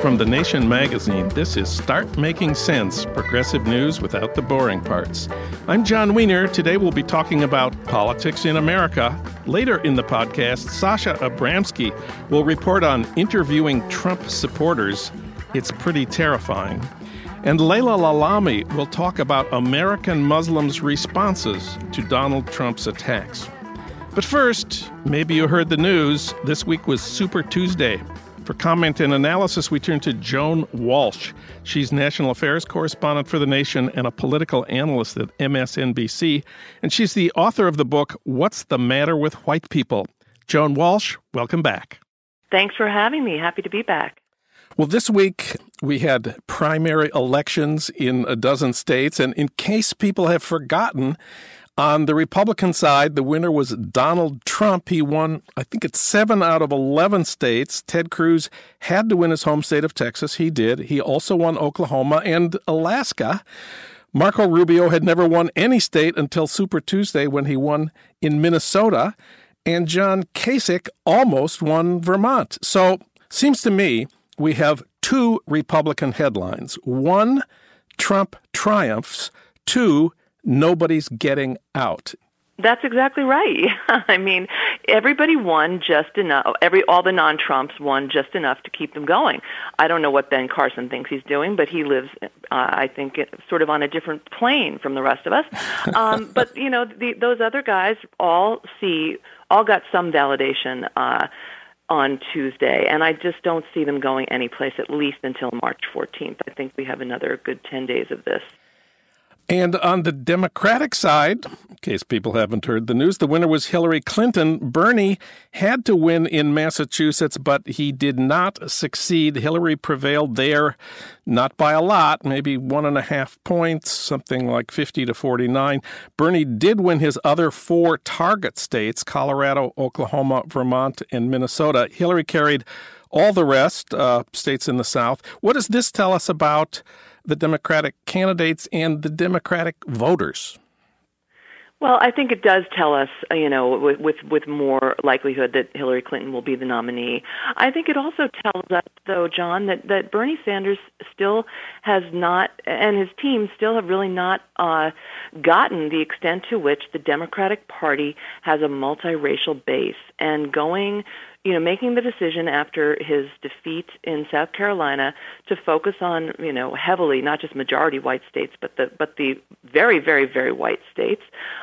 From The Nation magazine, this is Start Making Sense Progressive News Without the Boring Parts. I'm Jon Wiener. Today we'll be talking about politics in America. Later in the podcast, Sasha Abramsky will report on interviewing Trump supporters. It's pretty terrifying. And Laila Lalami will talk about American Muslims' responses to Donald Trump's attacks. But first, maybe you heard the news. This week was Super Tuesday. For comment and analysis, we turn to Joan Walsh. She's national affairs correspondent for The Nation and a political analyst at MSNBC. And she's the author of the book, What's the Matter with White People? Joan Walsh, welcome back. Thanks for having me. Happy to be back. Well, this week we had primary elections in a dozen states. And in case people have forgotten, on the Republican side, the winner was Donald Trump. He won, I think it's seven out of 11 states. Ted Cruz had to win his home state of Texas. He did. He also won Oklahoma and Alaska. Marco Rubio had never won any state until Super Tuesday when he won in Minnesota. And John Kasich almost won Vermont. So, seems to me we have two Republican headlines. One, Trump triumphs. Two, nobody's getting out. That's exactly right. I mean, everybody won just enough. Every all the non-Trumps won just enough to keep them going. I don't know what Ben Carson thinks he's doing, but he lives, uh, I think, sort of on a different plane from the rest of us. Um, but you know, the, those other guys all see, all got some validation. Uh, on Tuesday, and I just don't see them going anyplace at least until March 14th. I think we have another good 10 days of this. And on the Democratic side, in case people haven't heard the news, the winner was Hillary Clinton. Bernie had to win in Massachusetts, but he did not succeed. Hillary prevailed there, not by a lot, maybe one and a half points, something like 50 to 49. Bernie did win his other four target states Colorado, Oklahoma, Vermont, and Minnesota. Hillary carried all the rest, uh, states in the South. What does this tell us about? The Democratic candidates and the Democratic voters? Well, I think it does tell us, uh, you know, with, with with more likelihood that Hillary Clinton will be the nominee. I think it also tells us, though, Jon, that that Bernie Sanders still has not, and his team still have really not uh, gotten the extent to which the Democratic Party has a multiracial base, and going you know, making the decision after his defeat in South Carolina to focus on, you know, heavily not just majority white states, but the but the very, very, very white states,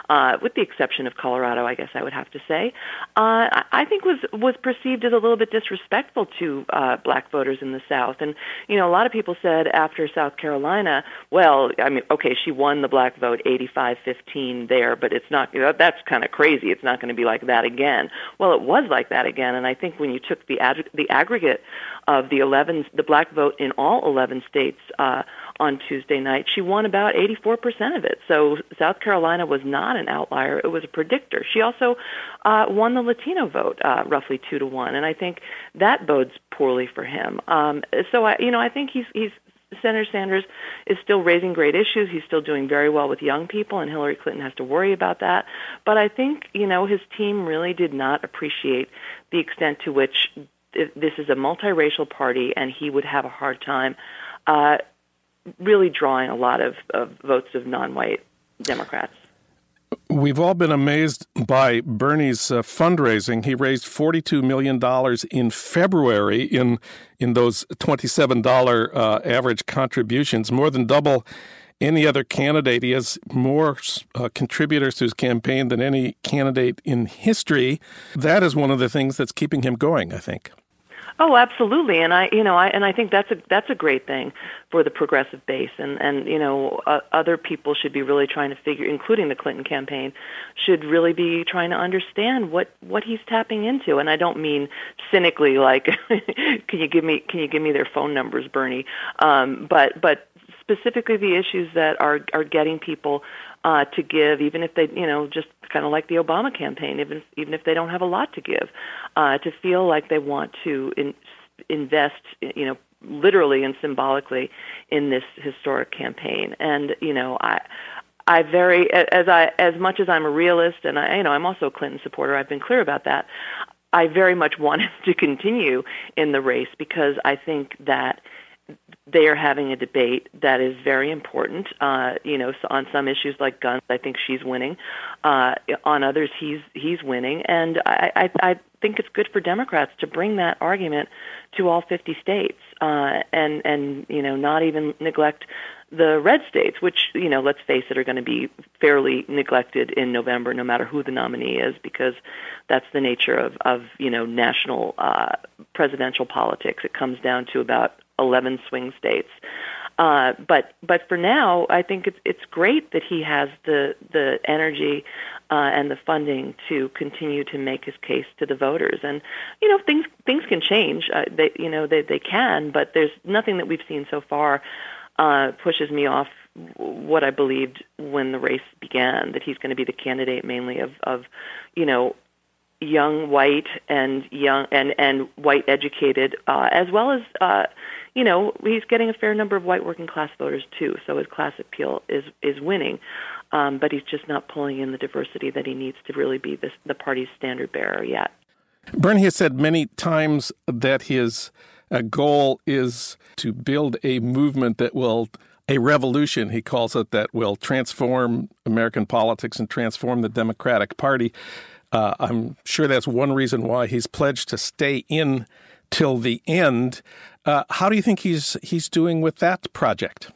uh, with the exception of Colorado, I guess I would have to say, uh, I think was was perceived as a little bit disrespectful to uh, black voters in the South. And you know, a lot of people said after South Carolina, well, I mean, okay, she won the black vote 85-15 there, but it's not. You know, that's kind of crazy. It's not going to be like that again. Well, it was like that again, and I think when you took the ag- the aggregate of the 11 the black vote in all 11 states uh, on Tuesday night, she won about 84% of it. So South Carolina was not an outlier; it was a predictor. She also uh, won the Latino vote uh, roughly two to one, and I think that bodes poorly for him. Um, so I, you know, I think he's he's Senator Sanders is still raising great issues. He's still doing very well with young people, and Hillary Clinton has to worry about that. But I think, you know, his team really did not appreciate the extent to which this is a multiracial party, and he would have a hard time uh, really drawing a lot of, of votes of non-white Democrats. We've all been amazed by Bernie's uh, fundraising. He raised $42 million in February in, in those $27 uh, average contributions, more than double any other candidate. He has more uh, contributors to his campaign than any candidate in history. That is one of the things that's keeping him going, I think. Oh, absolutely, and I, you know, I and I think that's a that's a great thing for the progressive base, and and you know, uh, other people should be really trying to figure, including the Clinton campaign, should really be trying to understand what what he's tapping into, and I don't mean cynically like, can you give me can you give me their phone numbers, Bernie, um, but but specifically the issues that are are getting people uh, to give, even if they, you know, just kind of like the Obama campaign, even even if they don't have a lot to give, uh, to feel like they want to in, invest, you know, literally and symbolically in this historic campaign. And you know, I I very as I as much as I'm a realist and I you know I'm also a Clinton supporter. I've been clear about that. I very much want him to continue in the race because I think that they are having a debate that is very important. Uh, you know, on some issues like guns, I think she's winning. Uh, on others, he's he's winning, and I, I, I think it's good for Democrats to bring that argument to all 50 states, uh, and and you know, not even neglect the red states, which you know, let's face it, are going to be fairly neglected in November, no matter who the nominee is, because that's the nature of of you know national uh, presidential politics. It comes down to about 11 swing states. Uh, but but for now, I think it's it's great that he has the the energy uh, and the funding to continue to make his case to the voters. And you know things things can change. Uh, they you know they they can, but there's nothing that we've seen so far uh, pushes me off what I believed when the race began that he's going to be the candidate mainly of of you know young white and young and and white educated uh, as well as uh, you know, he's getting a fair number of white working class voters too. So his class appeal is is winning, um, but he's just not pulling in the diversity that he needs to really be the, the party's standard bearer yet. Bernie has said many times that his uh, goal is to build a movement that will a revolution, he calls it, that will transform American politics and transform the Democratic Party. Uh, I'm sure that's one reason why he's pledged to stay in till the end. Uh, how do you think he's he's doing with that project?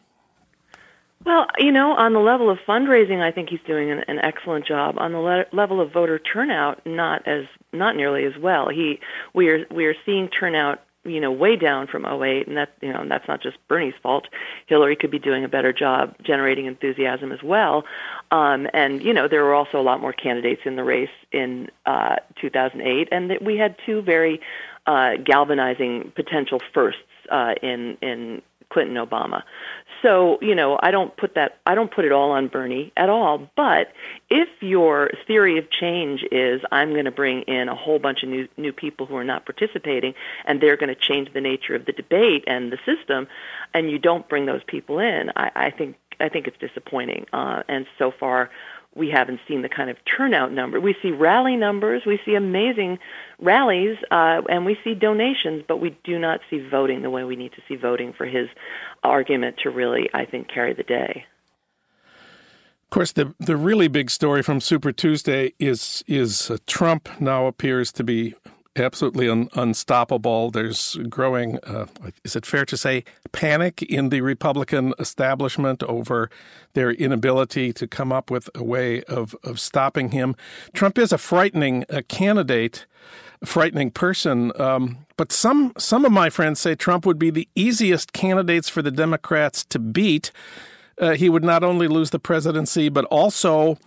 Well, you know, on the level of fundraising, I think he's doing an, an excellent job. On the le- level of voter turnout, not as not nearly as well. He we are we are seeing turnout you know way down from 08 and that you know and that's not just Bernie's fault Hillary could be doing a better job generating enthusiasm as well um and you know there were also a lot more candidates in the race in uh 2008 and that we had two very uh, galvanizing potential firsts uh, in in Clinton Obama. So, you know, I don't put that I don't put it all on Bernie at all, but if your theory of change is I'm going to bring in a whole bunch of new new people who are not participating and they're going to change the nature of the debate and the system and you don't bring those people in, I, I think I think it's disappointing. Uh, and so far we haven't seen the kind of turnout number. We see rally numbers, we see amazing rallies, uh, and we see donations, but we do not see voting the way we need to see voting for his argument to really, I think, carry the day. Of course, the the really big story from Super Tuesday is is uh, Trump now appears to be absolutely un- unstoppable. There's growing, uh, is it fair to say, panic in the Republican establishment over their inability to come up with a way of, of stopping him. Trump is a frightening uh, candidate, a frightening person. Um, but some some of my friends say Trump would be the easiest candidates for the Democrats to beat. Uh, he would not only lose the presidency, but also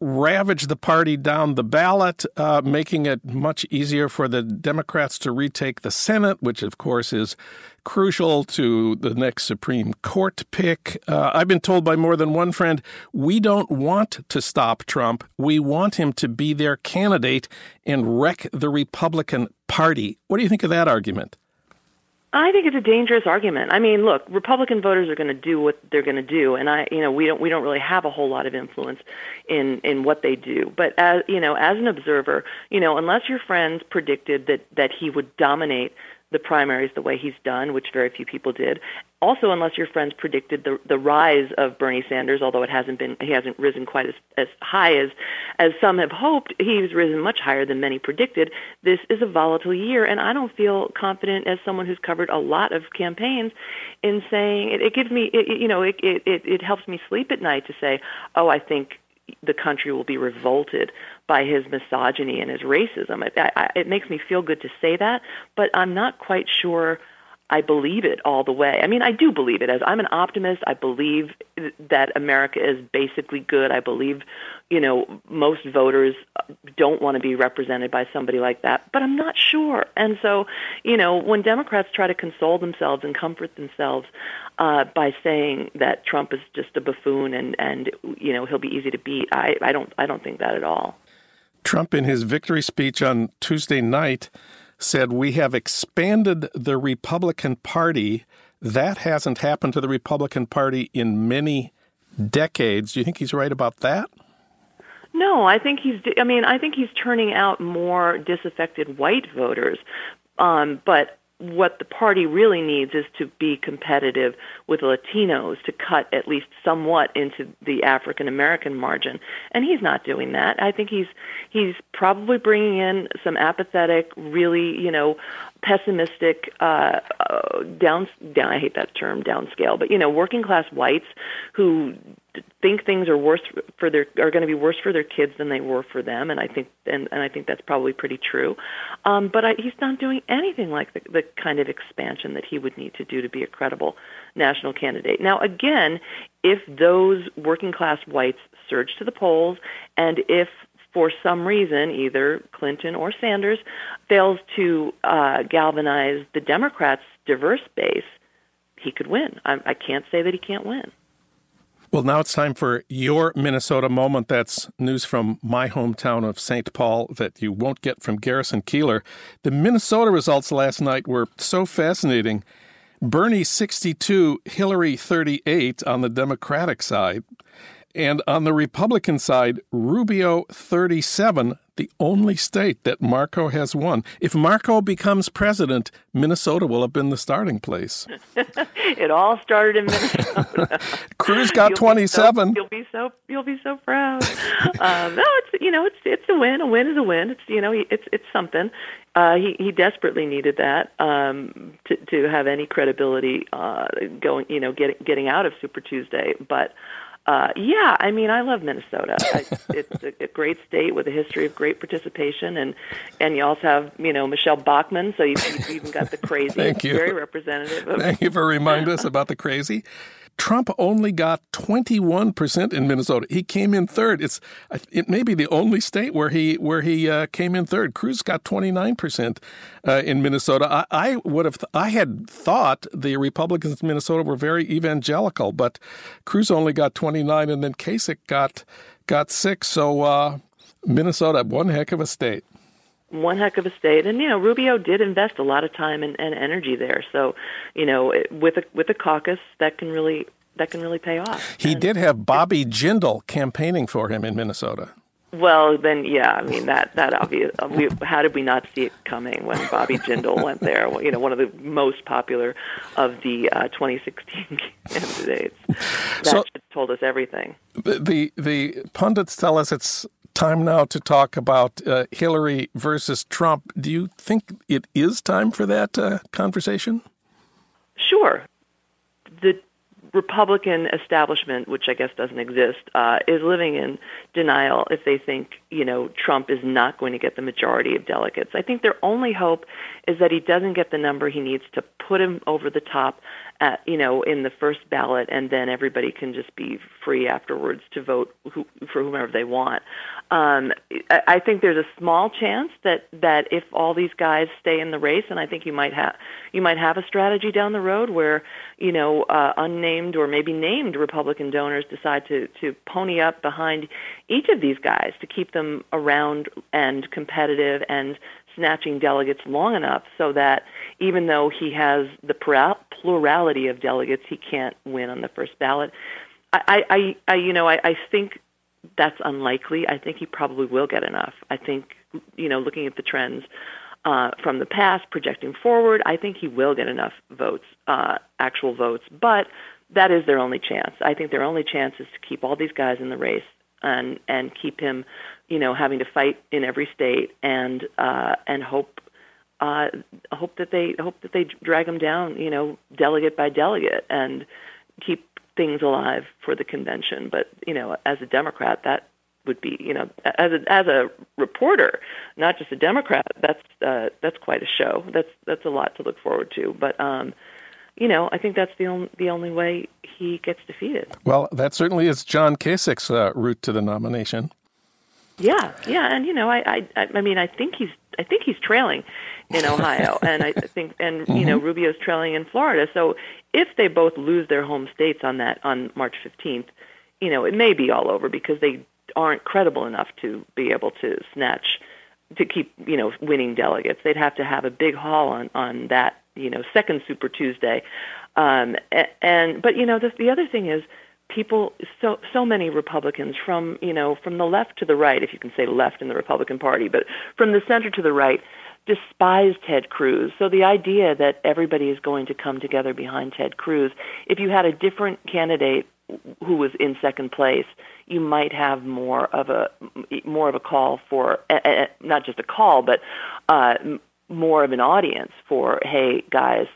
ravage the party down the ballot, uh, making it much easier for the Democrats to retake the Senate, which, of course, is crucial to the next Supreme Court pick. Uh, I've been told by more than one friend we don't want to stop Trump. We want him to be their candidate and wreck the Republican Party. What do you think of that argument? I think it's a dangerous argument. I mean, look, Republican voters are going to do what they're going to do, and I, you know, we don't we don't really have a whole lot of influence in in what they do. But as you know, as an observer, you know, unless your friends predicted that that he would dominate the primaries the way he's done, which very few people did. Also, unless your friends predicted the the rise of Bernie Sanders, although it hasn't been he hasn't risen quite as as high as as some have hoped, he's risen much higher than many predicted. This is a volatile year, and I don't feel confident as someone who's covered a lot of campaigns in saying it, it gives me it, you know it, it it helps me sleep at night to say, oh, I think the country will be revolted by his misogyny and his racism. It, I, it makes me feel good to say that, but I'm not quite sure I believe it all the way. I mean, I do believe it. As I'm an optimist, I believe that America is basically good. I believe, you know, most voters don't want to be represented by somebody like that, but I'm not sure. And so, you know, when Democrats try to console themselves and comfort themselves uh, by saying that Trump is just a buffoon and and you know he'll be easy to beat, I I don't I don't think that at all. Trump, in his victory speech on Tuesday night said, We have expanded the Republican Party. That hasn't happened to the Republican Party in many decades. Do you think he's right about that? No, I think he's. I mean, I think he's turning out more disaffected white voters. Um, but what the party really needs is to be competitive with Latinos to cut at least somewhat into the African American margin, and he's not doing that. I think he's he's probably bringing in some apathetic, really you know pessimistic uh, uh, down down I hate that term downscale, but you know working class whites who think things are worse for their are going to be worse for their kids than they were for them, and I think and, and I think that's probably pretty true. Um, but I, he's not doing anything like the, the kind of expansion that he would need to do to be a credible national candidate. Now, again, if those working class whites surge to the polls, and if for some reason, either Clinton or Sanders fails to uh, galvanize the Democrats' diverse base, he could win. I, I can't say that he can't win. Well, now it's time for your Minnesota moment. That's news from my hometown of St. Paul that you won't get from Garrison Keillor. The Minnesota results last night were so fascinating. Bernie 62, Hillary 38 on the Democratic side. And on the Republican side, Rubio 37, the only state that Marco has won. If Marco becomes president, Minnesota will have been the starting place. it all started in Minnesota. Cruz got you'll 27. Be so, you'll be so you'll be so proud. um, no, it's you know it's it's a win. A win is a win. It's you know it's it's something. Uh, he he desperately needed that um, to to have any credibility uh, going you know getting getting out of Super Tuesday, but. Uh, yeah, I mean, I love Minnesota. I, it's a, a great state with a history of great participation, and and you also have you know Michele Bachmann, so you've, you've even got the crazy. Thank you. Very representative. Of, Thank you for reminding us about the crazy. Trump only got 21% in Minnesota. He came in third. It's it may be the only state where he where he uh, came in third. Cruz got 29% uh, in Minnesota. I, I would have I had thought the Republicans in Minnesota were very evangelical, but Cruz only got 29 and then Kasich got got 6. So uh, Minnesota, one heck of a state one heck of a state and you know rubio did invest a lot of time and, and energy there so you know with a with a caucus that can really that can really pay off he and did have bobby jindal campaigning for him in minnesota well, then, yeah. I mean, that that obvious. Uh, we, how did we not see it coming when Bobby Jindal went there? You know, one of the most popular of the uh, 2016 candidates. That so, told us everything. The, the the pundits tell us it's time now to talk about uh, Hillary versus Trump. Do you think it is time for that uh, conversation? Sure. The Republican establishment, which I guess doesn't exist, uh, is living in denial if they think you know Trump is not going to get the majority of delegates. I think their only hope is that he doesn't get the number he needs to put him over the top at, you know, in the first ballot, and then everybody can just be free afterwards to vote who, for whomever they want. Um, I, I think there's a small chance that that if all these guys stay in the race, and I think you might have you might have a strategy down the road where you know uh, unnamed or maybe named Republican donors decide to to pony up behind each of these guys to keep them around and competitive and snatching delegates long enough so that even though he has the plurality of delegates, he can't win on the first ballot. I, I, I you know, I, I think that's unlikely. I think he probably will get enough. I think, you know, looking at the trends uh, from the past, projecting forward, I think he will get enough votes, uh, actual votes. But that is their only chance. I think their only chance is to keep all these guys in the race and and keep him you know, having to fight in every state and uh, and hope uh, hope that they hope that they drag them down, you know, delegate by delegate, and keep things alive for the convention. But you know, as a Democrat, that would be, you know, as a as a reporter, not just a Democrat, that's uh, that's quite a show. That's that's a lot to look forward to. But um, you know, I think that's the only the only way he gets defeated. Well, that certainly is John Kasich's uh, route to the nomination. Yeah, yeah, and you know, I, I, I mean, I think he's, I think he's trailing in Ohio, and I think, and mm-hmm. you know. Rubio's trailing in Florida. So if they both lose their home states on that on March fifteenth, you know, it may be all over because they aren't credible enough to be able to snatch, to keep, you know, winning delegates. They'd have to have a big haul on on that, you know, second Super Tuesday, um, and, but you know, the, the other thing is people so so many Republicans from you know from the left to the right, if you can say left in the Republican Party, but from the center to the right, despise Ted Cruz. So the idea that everybody is going to come together behind Ted Cruz, if you had a different candidate who was in second place, you might have more of a more of a call for uh, not just a call, but uh, more of an audience for hey guys,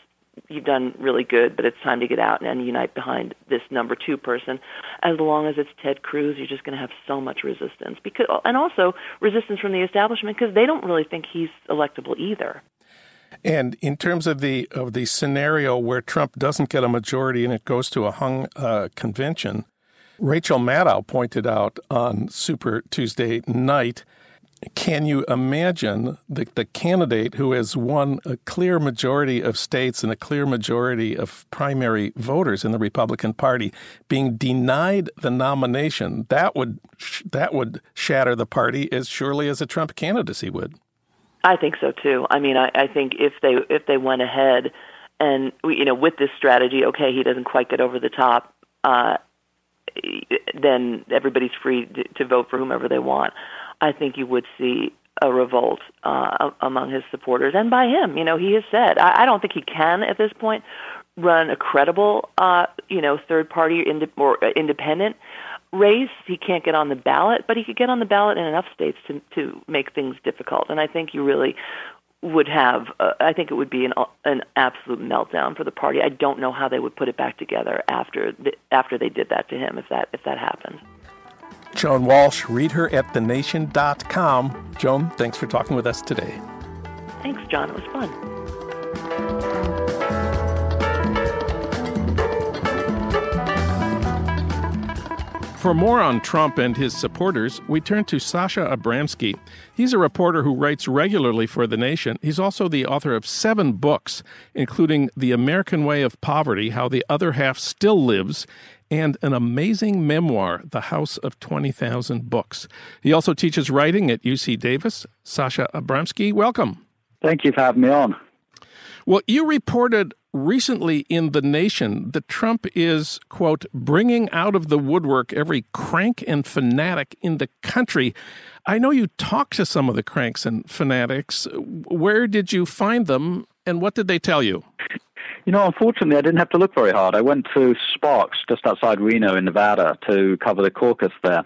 you've done really good, but it's time to get out and unite behind this number two person. As long as it's Ted Cruz, you're just going to have so much resistance because, and also resistance from the establishment because they don't really think he's electable either. And in terms of the of the scenario where Trump doesn't get a majority and it goes to a hung uh, convention, Rachel Maddow pointed out on Super Tuesday night can you imagine the, the candidate who has won a clear majority of states and a clear majority of primary voters in the Republican Party being denied the nomination? That would that would shatter the party as surely as a Trump candidacy would. I think so too. I mean, I, I think if they if they went ahead and you know with this strategy, okay, he doesn't quite get over the top. Uh, then everybody's free to, to vote for whomever they want. I think you would see a revolt uh, among his supporters and by him. You know, he has said, I, I don't think he can at this point run a credible, uh, you know, third party ind- or uh, independent race. He can't get on the ballot, but he could get on the ballot in enough states to to make things difficult. And I think you really would have. Uh, I think it would be an an absolute meltdown for the party. I don't know how they would put it back together after the, after they did that to him. If that if that happened. Joan Walsh, read her at thenation.com. Joan, thanks for talking with us today. Thanks, Jon. It was fun. For more on Trump and his supporters, we turn to Sasha Abramsky. He's a reporter who writes regularly for The Nation. He's also the author of seven books, including The American Way of Poverty How the Other Half Still Lives, and an amazing memoir, The House of 20,000 Books. He also teaches writing at UC Davis. Sasha Abramsky, welcome. Thank you for having me on. Well, you reported recently in The Nation that Trump is, quote, bringing out of the woodwork every crank and fanatic in the country. I know you talked to some of the cranks and fanatics. Where did you find them, and what did they tell you? You know, unfortunately, I didn't have to look very hard. I went to Sparks, just outside Reno in Nevada, to cover the caucus there.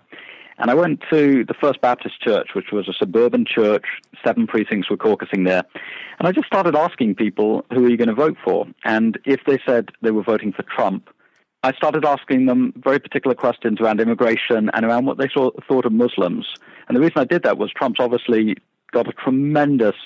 And I went to the First Baptist Church, which was a suburban church. Seven precincts were caucusing there. And I just started asking people, who are you going to vote for? And if they said they were voting for Trump, I started asking them very particular questions around immigration and around what they saw, thought of Muslims. And the reason I did that was Trump's obviously got a tremendous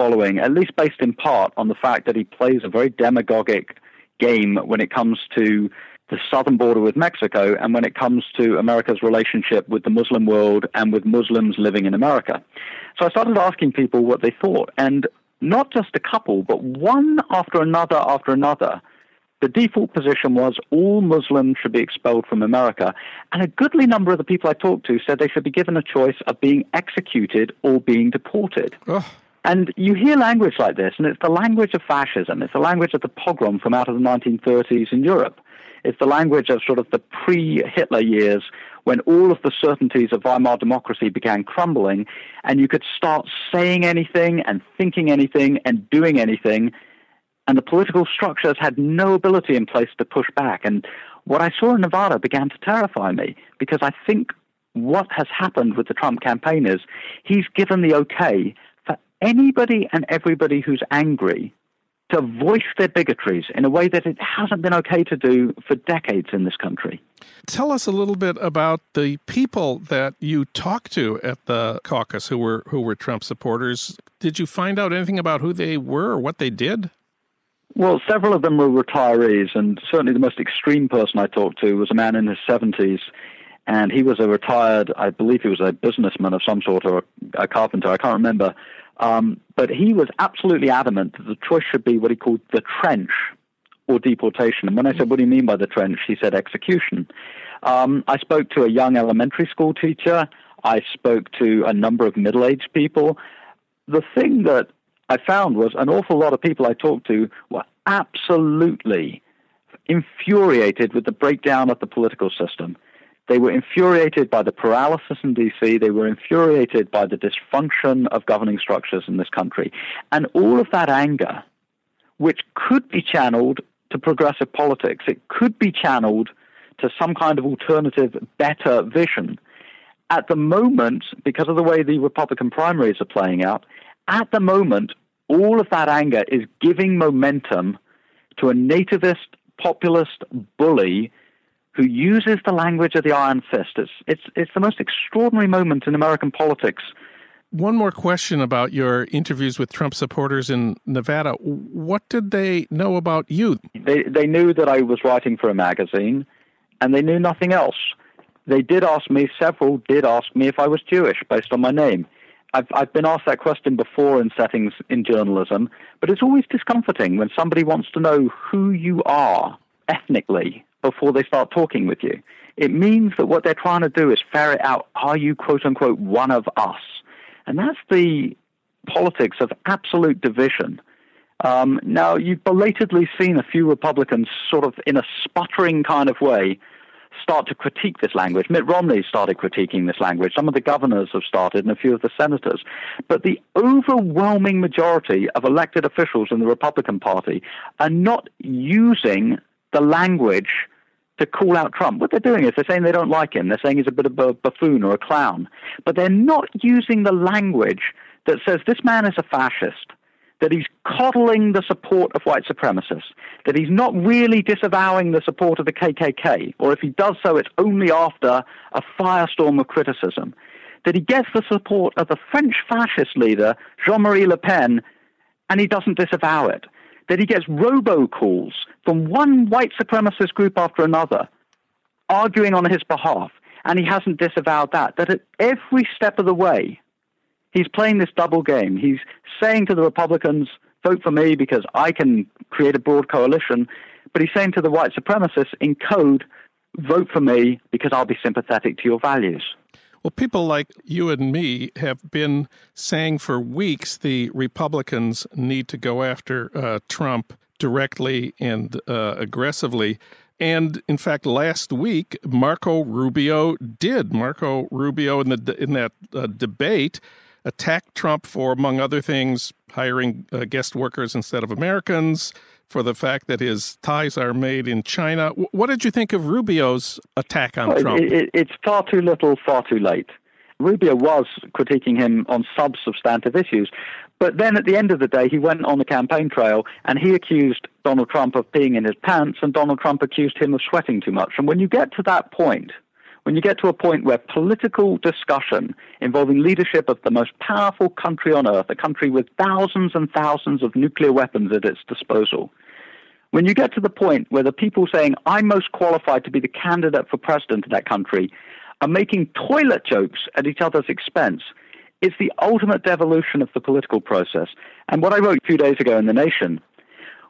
following, at least based in part on the fact that he plays a very demagogic game when it comes to the southern border with Mexico and when it comes to America's relationship with the Muslim world and with Muslims living in America. So I started asking people what they thought, and not just a couple, but one after another after another. The default position was all Muslims should be expelled from America. And a goodly number of the people I talked to said they should be given a choice of being executed or being deported. And you hear language like this, and it's the language of fascism. It's the language of the pogrom from out of the 1930s in Europe. It's the language of sort of the pre Hitler years when all of the certainties of Weimar democracy began crumbling, and you could start saying anything and thinking anything and doing anything, and the political structures had no ability in place to push back. And what I saw in Nevada began to terrify me because I think what has happened with the Trump campaign is he's given the okay anybody and everybody who's angry to voice their bigotries in a way that it hasn't been okay to do for decades in this country. Tell us a little bit about the people that you talked to at the caucus who were who were Trump supporters. Did you find out anything about who they were or what they did? Well, several of them were retirees, and certainly the most extreme person I talked to was a man in his 70s. And he was a retired, I believe he was a businessman of some sort or a carpenter, I can't remember um, but he was absolutely adamant that the choice should be what he called the trench or deportation. And when I said, What do you mean by the trench? he said, Execution. Um, I spoke to a young elementary school teacher. I spoke to a number of middle aged people. The thing that I found was an awful lot of people I talked to were absolutely infuriated with the breakdown of the political system. They were infuriated by the paralysis in DC. They were infuriated by the dysfunction of governing structures in this country. And all of that anger, which could be channeled to progressive politics, it could be channeled to some kind of alternative, better vision. At the moment, because of the way the Republican primaries are playing out, at the moment, all of that anger is giving momentum to a nativist, populist bully who uses the language of the iron fist. It's, it's, it's the most extraordinary moment in American politics. One more question about your interviews with Trump supporters in Nevada. What did they know about you? They, they knew that I was writing for a magazine, and they knew nothing else. They did ask me, several did ask me if I was Jewish based on my name. I've, I've been asked that question before in settings in journalism, but it's always discomforting when somebody wants to know who you are ethnically before they start talking with you. It means that what they're trying to do is ferret out are you, quote unquote, one of us? And that's the politics of absolute division. Um, now, you've belatedly seen a few Republicans sort of in a sputtering kind of way start to critique this language. Mitt Romney started critiquing this language. Some of the governors have started, and a few of the senators. But the overwhelming majority of elected officials in the Republican Party are not using the language to call out Trump. What they're doing is they're saying they don't like him. They're saying he's a bit of a buffoon or a clown. But they're not using the language that says this man is a fascist, that he's coddling the support of white supremacists, that he's not really disavowing the support of the KKK, or if he does so, it's only after a firestorm of criticism, that he gets the support of the French fascist leader, Jean Marie Le Pen, and he doesn't disavow it that he gets robocalls from one white supremacist group after another arguing on his behalf, and he hasn't disavowed that. That at every step of the way, he's playing this double game. He's saying to the Republicans, vote for me because I can create a broad coalition, but he's saying to the white supremacists in code, vote for me because I'll be sympathetic to your values. Well, people like you and me have been saying for weeks the Republicans need to go after uh, Trump directly and uh, aggressively. And in fact, last week, Marco Rubio did. Marco Rubio, in the in that uh, debate, attacked Trump for, among other things, hiring uh, guest workers instead of Americans, for the fact that his ties are made in China. What did you think of Rubio's attack on well, Trump? It, it, it's far too little, far too late. Rubio was critiquing him on sub substantive issues. But then at the end of the day, he went on the campaign trail and he accused Donald Trump of peeing in his pants, and Donald Trump accused him of sweating too much. And when you get to that point, when you get to a point where political discussion involving leadership of the most powerful country on earth, a country with thousands and thousands of nuclear weapons at its disposal, when you get to the point where the people saying, I'm most qualified to be the candidate for president of that country, are making toilet jokes at each other's expense, it's the ultimate devolution of the political process. And what I wrote a few days ago in The Nation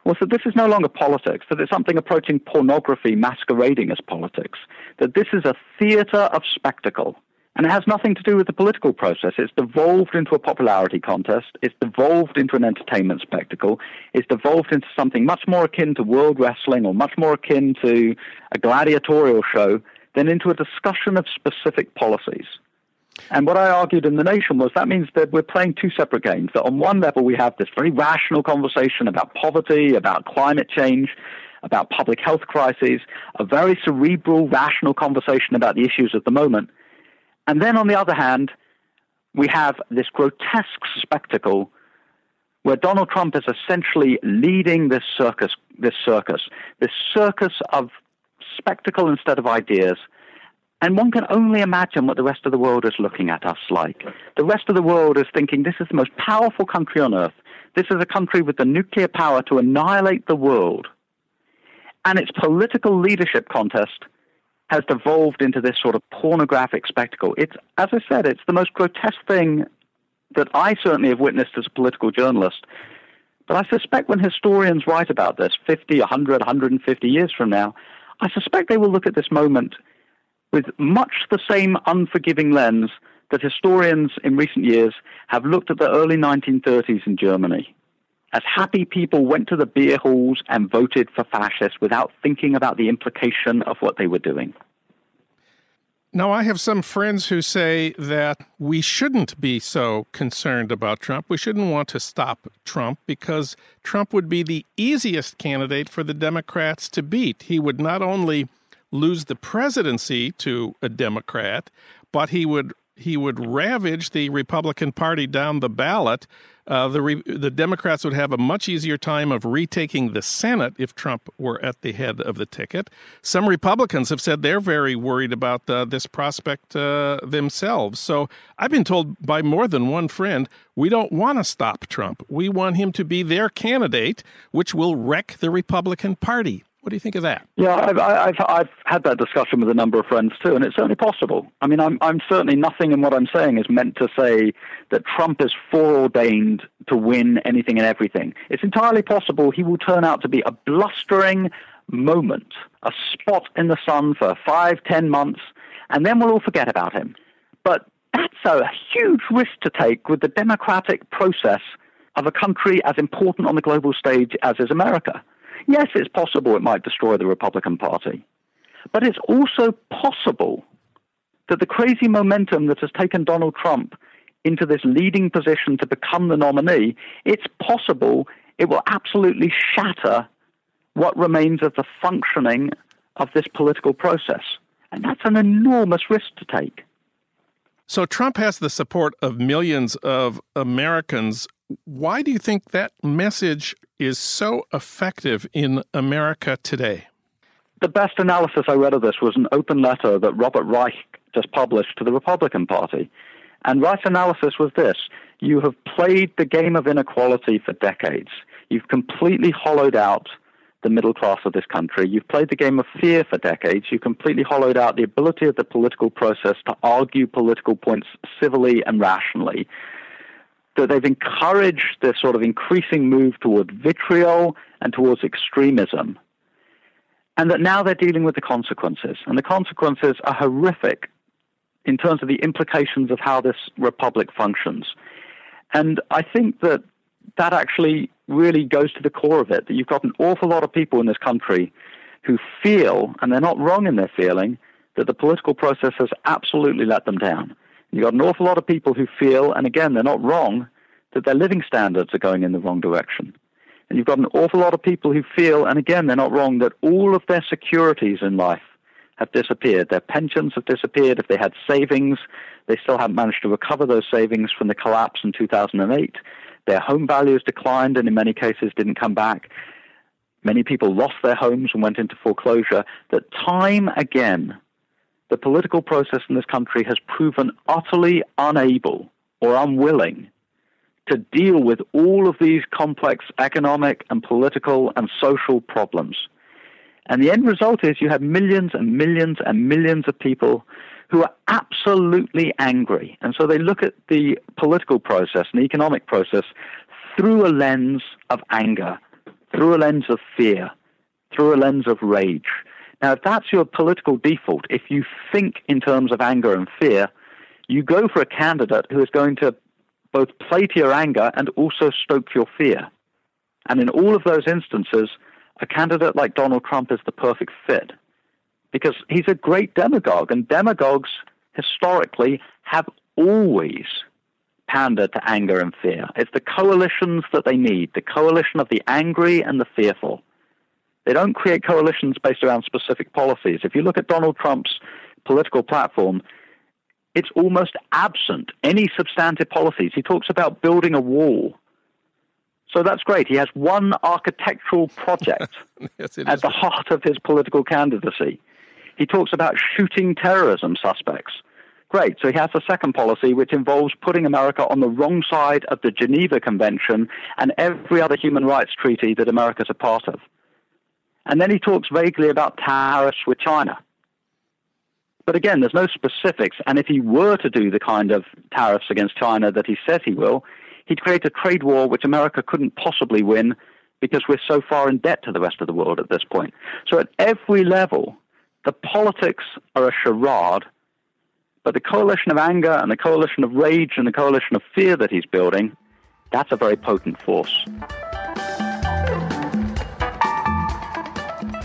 was that this is no longer politics, that it's something approaching pornography masquerading as politics, that this is a theater of spectacle. And it has nothing to do with the political process. It's devolved into a popularity contest. It's devolved into an entertainment spectacle. It's devolved into something much more akin to world wrestling or much more akin to a gladiatorial show than into a discussion of specific policies. And what I argued in The Nation was that means that we're playing two separate games. That on one level, we have this very rational conversation about poverty, about climate change, about public health crises, a very cerebral, rational conversation about the issues of the moment. And then on the other hand, we have this grotesque spectacle where Donald Trump is essentially leading this circus, this circus, this circus of spectacle instead of ideas, and one can only imagine what the rest of the world is looking at us like. The rest of the world is thinking this is the most powerful country on earth. This is a country with the nuclear power to annihilate the world. And its political leadership contest has devolved into this sort of pornographic spectacle. It's, as I said, it's the most grotesque thing that I certainly have witnessed as a political journalist. But I suspect when historians write about this 50, 100, 150 years from now, I suspect they will look at this moment with much the same unforgiving lens that historians in recent years have looked at the early 1930s in Germany. as happy people went to the beer halls and voted for fascists without thinking about the implication of what they were doing. Now, I have some friends who say that we shouldn't be so concerned about Trump. We shouldn't want to stop Trump because Trump would be the easiest candidate for the Democrats to beat. He would not only lose the presidency to a Democrat, but he would he would ravage the Republican Party down the ballot. Uh, the re- the Democrats would have a much easier time of retaking the Senate if Trump were at the head of the ticket. Some Republicans have said they're very worried about uh, this prospect uh, themselves. So I've been told by more than one friend we don't want to stop Trump. We want him to be their candidate, which will wreck the Republican Party. What do you think of that? Yeah, I've, I've, I've had that discussion with a number of friends too, and it's certainly possible. I mean, I'm, I'm certainly nothing in what I'm saying is meant to say that Trump is foreordained to win anything and everything. It's entirely possible he will turn out to be a blustering moment, a spot in the sun for five, ten months, and then we'll all forget about him. But that's a huge risk to take with the democratic process of a country as important on the global stage as is America. Yes, it's possible it might destroy the Republican Party. But it's also possible that the crazy momentum that has taken Donald Trump into this leading position to become the nominee, it's possible it will absolutely shatter what remains of the functioning of this political process. And that's an enormous risk to take. So Trump has the support of millions of Americans. Why do you think that message is so effective in America today? The best analysis I read of this was an open letter that Robert Reich just published to the Republican Party. And Reich's analysis was this You have played the game of inequality for decades. You've completely hollowed out the middle class of this country. You've played the game of fear for decades. You've completely hollowed out the ability of the political process to argue political points civilly and rationally that they've encouraged this sort of increasing move toward vitriol and towards extremism, and that now they're dealing with the consequences. And the consequences are horrific in terms of the implications of how this republic functions. And I think that that actually really goes to the core of it that you've got an awful lot of people in this country who feel, and they're not wrong in their feeling, that the political process has absolutely let them down. You've got an awful lot of people who feel, and again, they're not wrong, that their living standards are going in the wrong direction. And you've got an awful lot of people who feel, and again, they're not wrong, that all of their securities in life have disappeared. Their pensions have disappeared. If they had savings, they still haven't managed to recover those savings from the collapse in 2008. Their home values declined and in many cases didn't come back. Many people lost their homes and went into foreclosure. That time again the political process in this country has proven utterly unable or unwilling to deal with all of these complex economic and political and social problems. And the end result is you have millions and millions and millions of people who are absolutely angry. And so they look at the political process and the economic process through a lens of anger, through a lens of fear, through a lens of rage. Now, if that's your political default, if you think in terms of anger and fear, you go for a candidate who is going to both play to your anger and also stoke your fear. And in all of those instances, a candidate like Donald Trump is the perfect fit because he's a great demagogue, and demagogues historically have always pandered to anger and fear. It's the coalitions that they need, the coalition of the angry and the fearful. They don't create coalitions based around specific policies. If you look at Donald Trump's political platform, it's almost absent any substantive policies. He talks about building a wall. So that's great. He has one architectural project yes, at the heart of his political candidacy. He talks about shooting terrorism suspects. Great. So he has a second policy which involves putting America on the wrong side of the Geneva Convention and every other human rights treaty that America's a part of. And then he talks vaguely about tariffs with China. But again, there's no specifics. And if he were to do the kind of tariffs against China that he says he will, he'd create a trade war which America couldn't possibly win because we're so far in debt to the rest of the world at this point. So at every level, the politics are a charade, but the coalition of anger and the coalition of rage and the coalition of fear that he's building, that's a very potent force.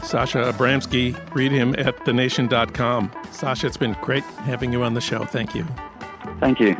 Sasha Abramsky. Read him at thenation.com. Sasha, it's been great having you on the show. Thank you. Thank you.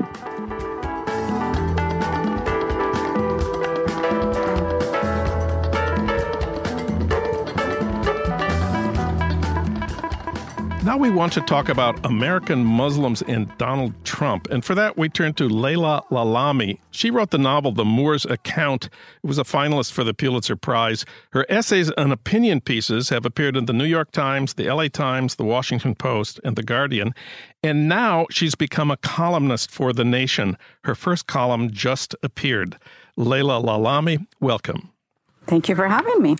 Now we want to talk about American Muslims and Donald Trump. And for that, we turn to Laila Lalami. She wrote the novel The Moor's Account. It was a finalist for the Pulitzer Prize. Her essays and opinion pieces have appeared in the New York Times, the LA Times, the Washington Post, and the Guardian. And now she's become a columnist for The Nation. Her first column just appeared. Laila Lalami, welcome. Thank you for having me.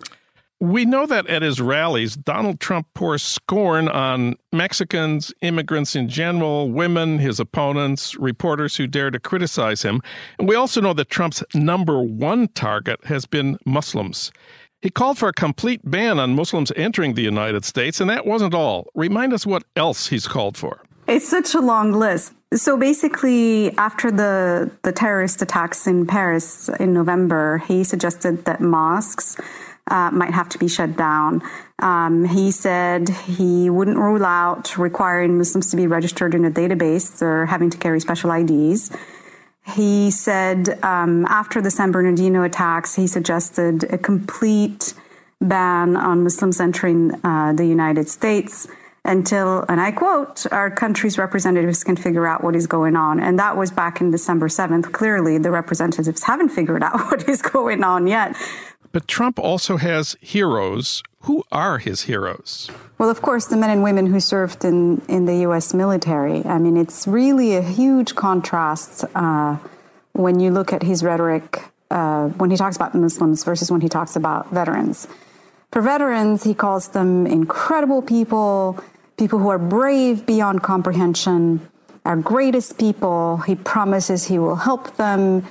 We know that at his rallies, Donald Trump pours scorn on Mexicans, immigrants in general, women, his opponents, reporters who dare to criticize him. And we also know that Trump's number one target has been Muslims. He called for a complete ban on Muslims entering the United States, and that wasn't all. Remind us what else he's called for. It's such a long list. So basically, after the, the terrorist attacks in Paris in November, he suggested that mosques uh, might have to be shut down. Um, he said he wouldn't rule out requiring Muslims to be registered in a database or having to carry special IDs. He said um, after the San Bernardino attacks, he suggested a complete ban on Muslims entering uh, the United States until, and I quote, our country's representatives can figure out what is going on. And that was back in December 7th. Clearly, the representatives haven't figured out what is going on yet. But Trump also has heroes. Who are his heroes? Well, of course, the men and women who served in, in the U.S. military. I mean, it's really a huge contrast uh, when you look at his rhetoric uh, when he talks about the Muslims versus when he talks about veterans. For veterans, he calls them incredible people, people who are brave beyond comprehension, our greatest people. He promises he will help them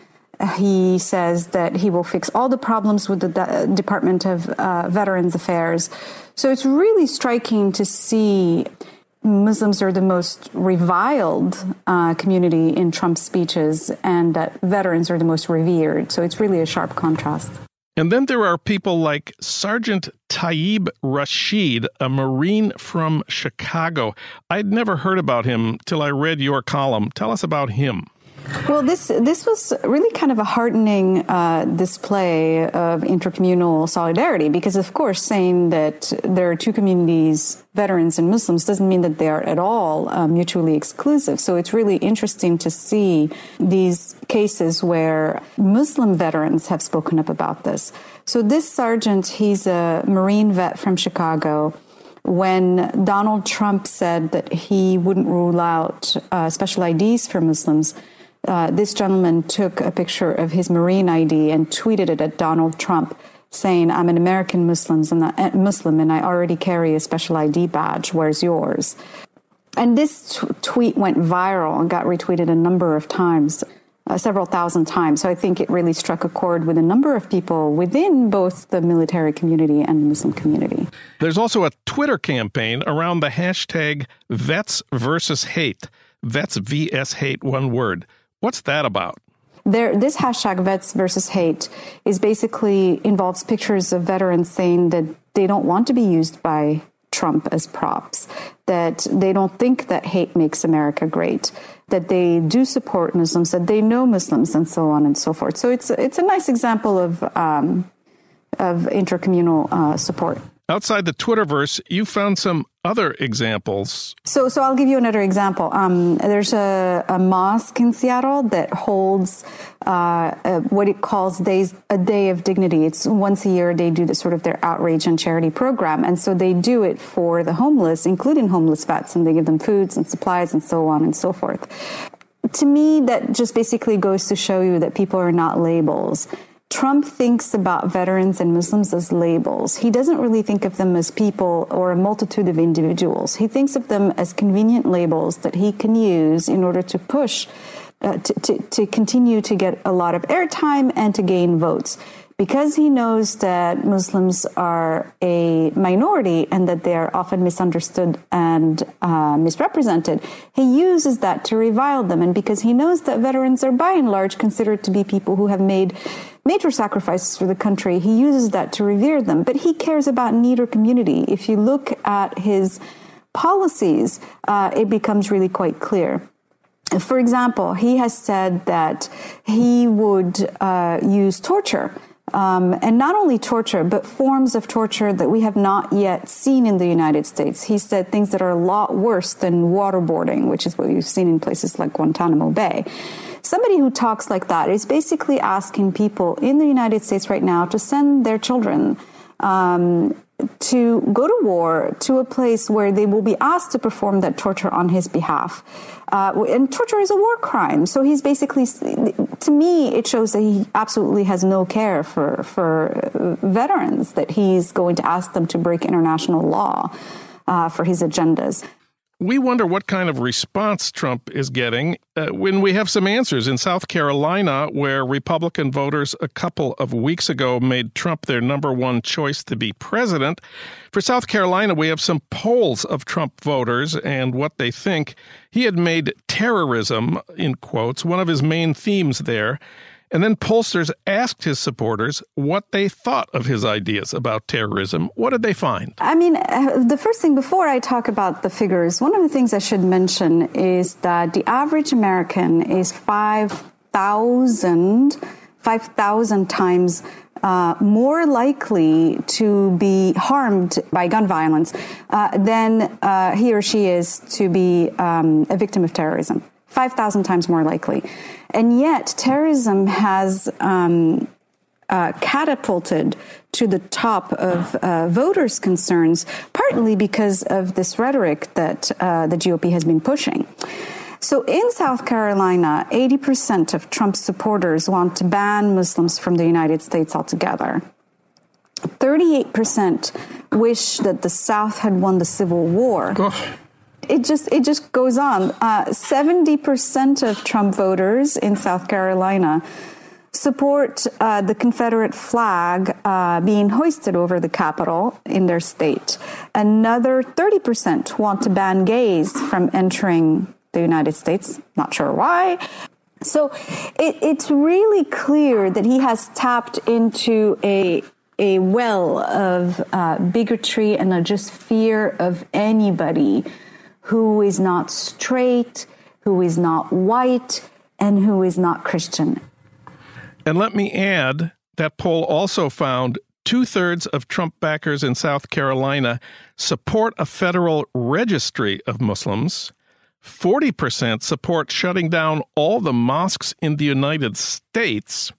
he says that he will fix all the problems with the De- Department of uh, Veterans Affairs. So it's really striking to see Muslims are the most reviled uh, community in Trump's speeches, and that veterans are the most revered. So it's really a sharp contrast. And then there are people like Sergeant Taib Rashid, a Marine from Chicago. I'd never heard about him till I read your column. Tell us about him. Well, this this was really kind of a heartening uh, display of intercommunal solidarity because, of course, saying that there are two communities, veterans and Muslims, doesn't mean that they are at all uh, mutually exclusive. So it's really interesting to see these cases where Muslim veterans have spoken up about this. So this sergeant, he's a Marine vet from Chicago when Donald Trump said that he wouldn't rule out uh, special IDs for Muslims, uh, this gentleman took a picture of his Marine ID and tweeted it at Donald Trump, saying, "I'm an American Muslim and uh, Muslim, and I already carry a special ID badge. Where's yours?" And this t- tweet went viral and got retweeted a number of times. Uh, several thousand times. So I think it really struck a chord with a number of people within both the military community and the Muslim community. There's also a Twitter campaign around the hashtag Vets versus Hate. Vets VS Hate, one word. What's that about? There, this hashtag vets versus hate is basically involves pictures of veterans saying that they don't want to be used by Trump as props, that they don't think that hate makes America great, that they do support Muslims, that they know Muslims, and so on and so forth. So it's it's a nice example of um, of intercommunal uh, support. Outside the Twitterverse, you found some other examples. So, so I'll give you another example. Um, there's a, a, mosque in Seattle that holds uh, a, what it calls days a day of dignity. It's once a year they do the sort of their outreach and charity program, and so they do it for the homeless, including homeless vets, and they give them foods and supplies and so on and so forth. To me, that just basically goes to show you that people are not labels Trump thinks about veterans and Muslims as labels. He doesn't really think of them as people or a multitude of individuals. He thinks of them as convenient labels that he can use in order to push, uh, to, to, to continue to get a lot of airtime and to gain votes because he knows that Muslims are a minority and that they are often misunderstood and uh, misrepresented, he uses that to revile them. And because he knows that veterans are by and large considered to be people who have made major sacrifices for the country. He uses that to revere them, but he cares about neither community. If you look at his policies, uh, it becomes really quite clear. For example, he has said that he would uh, use torture. Um, and not only torture, but forms of torture that we have not yet seen in the United States. He said things that are a lot worse than waterboarding, which is what we've seen in places like Guantanamo Bay. Somebody who talks like that is basically asking people in the United States right now to send their children um, to go to war to a place where they will be asked to perform that torture on his behalf. Uh, and torture is a war crime. So he's basically, to me, it shows that he absolutely has no care for, for veterans, that he's going to ask them to break international law uh, for his agendas we wonder what kind of response Trump is getting uh, when we have some answers in South Carolina, where Republican voters a couple of weeks ago made Trump their number one choice to be president. For South Carolina, we have some polls of Trump voters and what they think. He had made terrorism, in quotes, one of his main themes there. And then pollsters asked his supporters what they thought of his ideas about terrorism. What did they find? I mean, uh, the first thing before I talk about the figures, one of the things I should mention is that the average American is 5,000 5,000 times uh, more likely to be harmed by gun violence uh, than uh, he or she is to be um, a victim of terrorism. 5,000 times more likely. And yet, terrorism has um, uh, catapulted to the top of uh, voters' concerns, partly because of this rhetoric that uh, the GOP has been pushing. So in South Carolina, 80% of Trump's supporters want to ban Muslims from the United States altogether. 38% wish that the South had won the Civil War. It just it just goes on. Uh, seventy uh, percent of Trump voters in South Carolina support uh, the Confederate flag uh, being hoisted over the Capitol in their state. Another thirty percent want to ban gays from entering the United States. Not sure why. So it, it's really clear that he has tapped into a a well of uh, bigotry and a just fear of anybody who is not straight, who is not white, and who is not Christian. And let me add that poll also found two thirds of Trump backers in South Carolina support a federal registry of Muslims. 40% support shutting down all the mosques in the United States.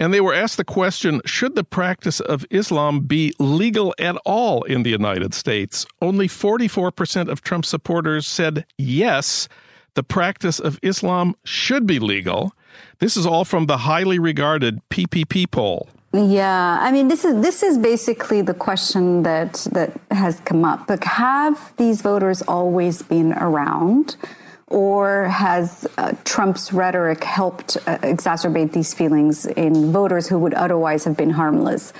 And they were asked the question should the practice of Islam be legal at all in the United States? Only 44% of Trump supporters said yes, the practice of Islam should be legal. This is all from the highly regarded PPP poll. Yeah, I mean, this is this is basically the question that that has come up. Like, have these voters always been around? Or has uh, Trump's rhetoric helped uh, exacerbate these feelings in voters who would otherwise have been harmless?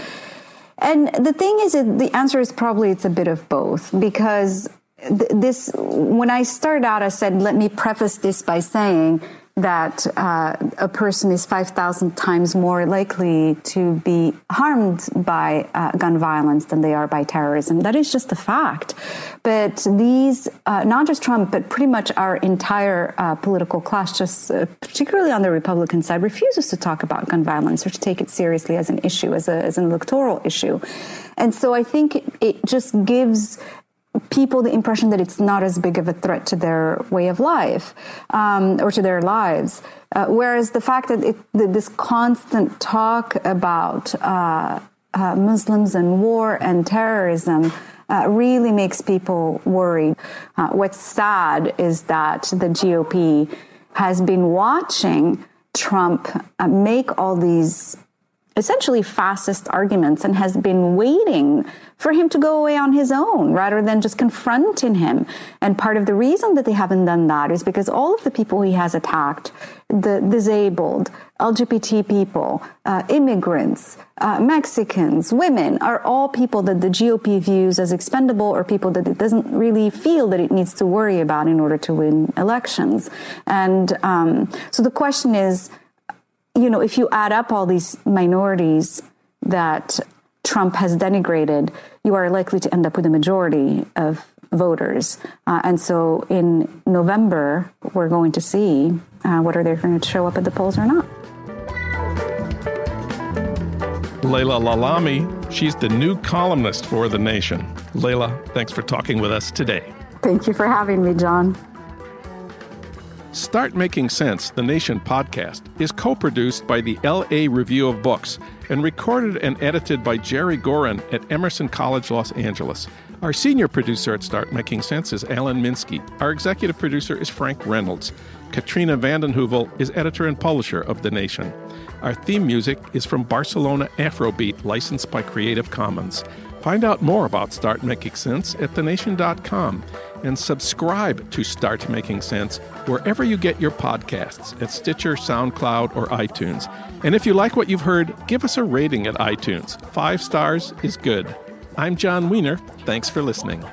And the thing is, the answer is probably it's a bit of both because this, when I started out, I said, let me preface this by saying that uh, a person is 5,000 times more likely to be harmed by uh, gun violence than they are by terrorism. That is just a fact. But these, uh, not just Trump, but pretty much our entire uh, political class, just uh, particularly on the Republican side, refuses to talk about gun violence or to take it seriously as an issue, as, a, as an electoral issue. And so I think it just gives people the impression that it's not as big of a threat to their way of life um, or to their lives. Uh, whereas the fact that, it, that, this constant talk about uh, uh, Muslims and war and terrorism uh, really makes people worried. Uh, what's sad is that the GOP has been watching Trump uh, make all these essentially fascist arguments and has been waiting for him to go away on his own rather than just confronting him. And part of the reason that they haven't done that is because all of the people he has attacked, the disabled, LGBT people, uh, immigrants, uh, Mexicans, women, are all people that the GOP views as expendable or people that it doesn't really feel that it needs to worry about in order to win elections. And um, so the question is, you know, if you add up all these minorities that Trump has denigrated, you are likely to end up with a majority of voters. Uh, and so in November, we're going to see uh, whether they're going to show up at the polls or not. Laila Lalami, she's the new columnist for The Nation. Laila, thanks for talking with us today. Thank you for having me, Jon. Start Making Sense, the Nation podcast, is co produced by the LA Review of Books and recorded and edited by Jerry Gorin at Emerson College, Los Angeles. Our senior producer at Start Making Sense is Alan Minsky. Our executive producer is Frank Reynolds. Katrina vanden Heuvel is editor and publisher of The Nation. Our theme music is from Barcelona Afrobeat, licensed by Creative Commons. Find out more about Start Making Sense at thenation.com and subscribe to Start Making Sense wherever you get your podcasts at Stitcher, SoundCloud, or iTunes. And if you like what you've heard, give us a rating at iTunes. Five stars is good. I'm Jon Wiener. Thanks for listening.